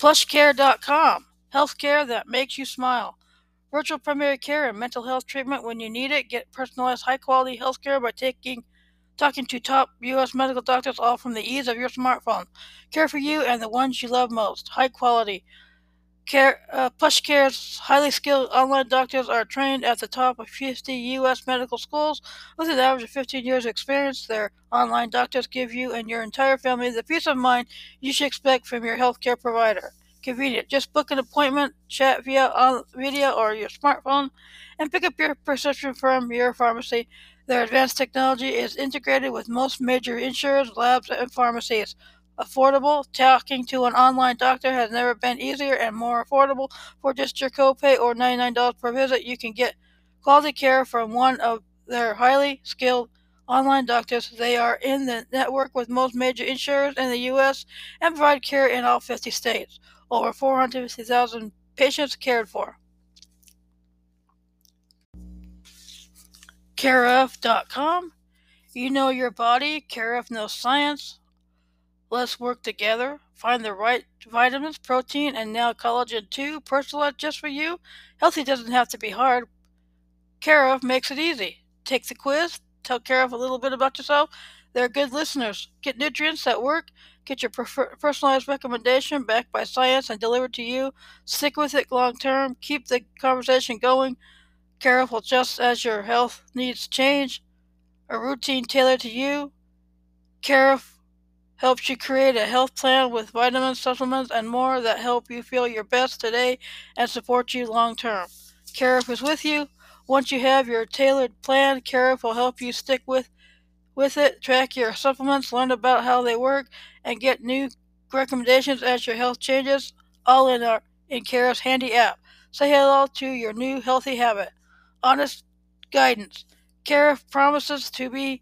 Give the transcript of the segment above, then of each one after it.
Plushcare.com. Healthcare that makes you smile. Virtual primary care and mental health treatment when you need it. Get personalized high quality healthcare by taking talking to top US medical doctors all from the ease of your smartphone. Care for you and the ones you love most. High quality. Care, uh, PlushCare's highly skilled online doctors are trained at the top of 50 U.S. medical schools with an average of 15 years experience. Their online doctors give you and your entire family the peace of mind you should expect from your healthcare provider. Convenient. Just book an appointment, chat via on video or your smartphone, and pick up your prescription from your pharmacy. Their advanced technology is integrated with most major insurers, labs, and pharmacies affordable. Talking to an online doctor has never been easier and more affordable. For just your copay or $99 per visit, you can get quality care from one of their highly skilled online doctors. They are in the network with most major insurers in the U.S. and provide care in all 50 states. Over 450,000 patients cared for. Careof.com. You know your body. Careof knows science. Let's work together. Find the right vitamins, protein, and now collagen too, personalized just for you. Healthy doesn't have to be hard. Care of makes it easy. Take the quiz, tell Care of a little bit about yourself. They're good listeners. Get nutrients that work. Get your prefer- personalized recommendation backed by science and delivered to you. Stick with it long term. Keep the conversation going. Careful just as your health needs change. A routine tailored to you. Care helps you create a health plan with vitamins, supplements, and more that help you feel your best today and support you long term. Care/of is with you. Once you have your tailored plan, Care/of will help you stick with with it, track your supplements, learn about how they work, and get new recommendations as your health changes, all in our in Care/of's handy app. Say hello to your new healthy habit. Honest guidance. Carif promises to be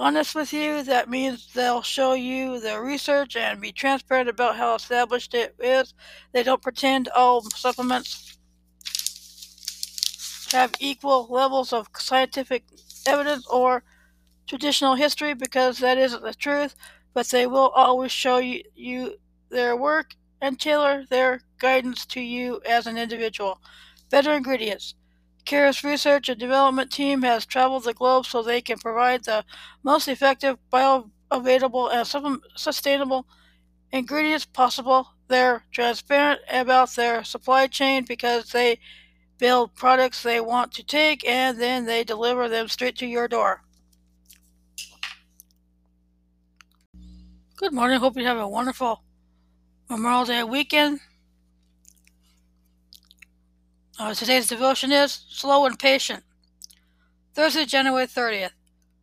honest with you, that means they'll show you the research and be transparent about how established it is. They don't pretend all supplements have equal levels of scientific evidence or traditional history because that isn't the truth, but they will always show you, you their work and tailor their guidance to you as an individual. Better ingredients. CARE's research and development team has traveled the globe so they can provide the most effective, bioavailable, and sustainable ingredients possible. They're transparent about their supply chain because they build products they want to take and then they deliver them straight to your door. Good morning. Hope you have a wonderful Memorial Day weekend. Uh, today's devotion is slow and patient. Thursday, January 30th.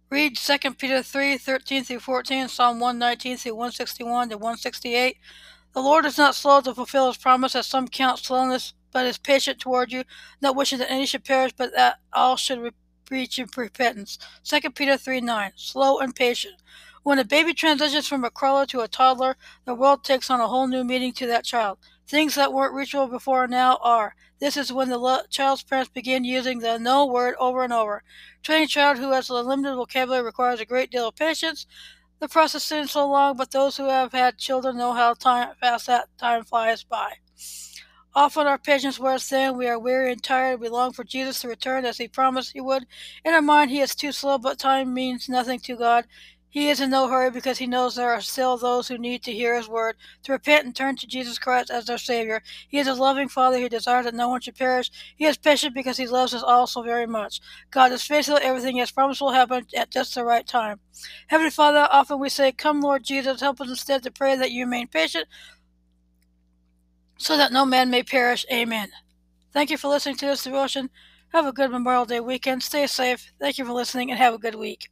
Read 2 Peter 3 13 through 14, Psalm 119 through 161 to 168. The Lord is not slow to fulfill his promise, as some count slowness, but is patient toward you, not wishing that any should perish, but that all should reach repentance. 2 Peter 3 9. Slow and patient. When a baby transitions from a crawler to a toddler, the world takes on a whole new meaning to that child. Things that weren't reachable before now are. This is when the lo- child's parents begin using the no word over and over. Training a child who has a limited vocabulary requires a great deal of patience. The process seems so long, but those who have had children know how time, fast that time flies by. Often our patience wears thin, we are weary and tired, we long for Jesus to return as he promised he would. In our mind, he is too slow, but time means nothing to God. He is in no hurry because he knows there are still those who need to hear his word, to repent and turn to Jesus Christ as their Savior. He is a loving Father who desires that no one should perish. He is patient because he loves us all so very much. God is faithful. Everything he has promised will happen at just the right time. Heavenly Father, often we say, Come, Lord Jesus, help us instead to pray that you remain patient so that no man may perish. Amen. Thank you for listening to this devotion. Have a good Memorial Day weekend. Stay safe. Thank you for listening and have a good week.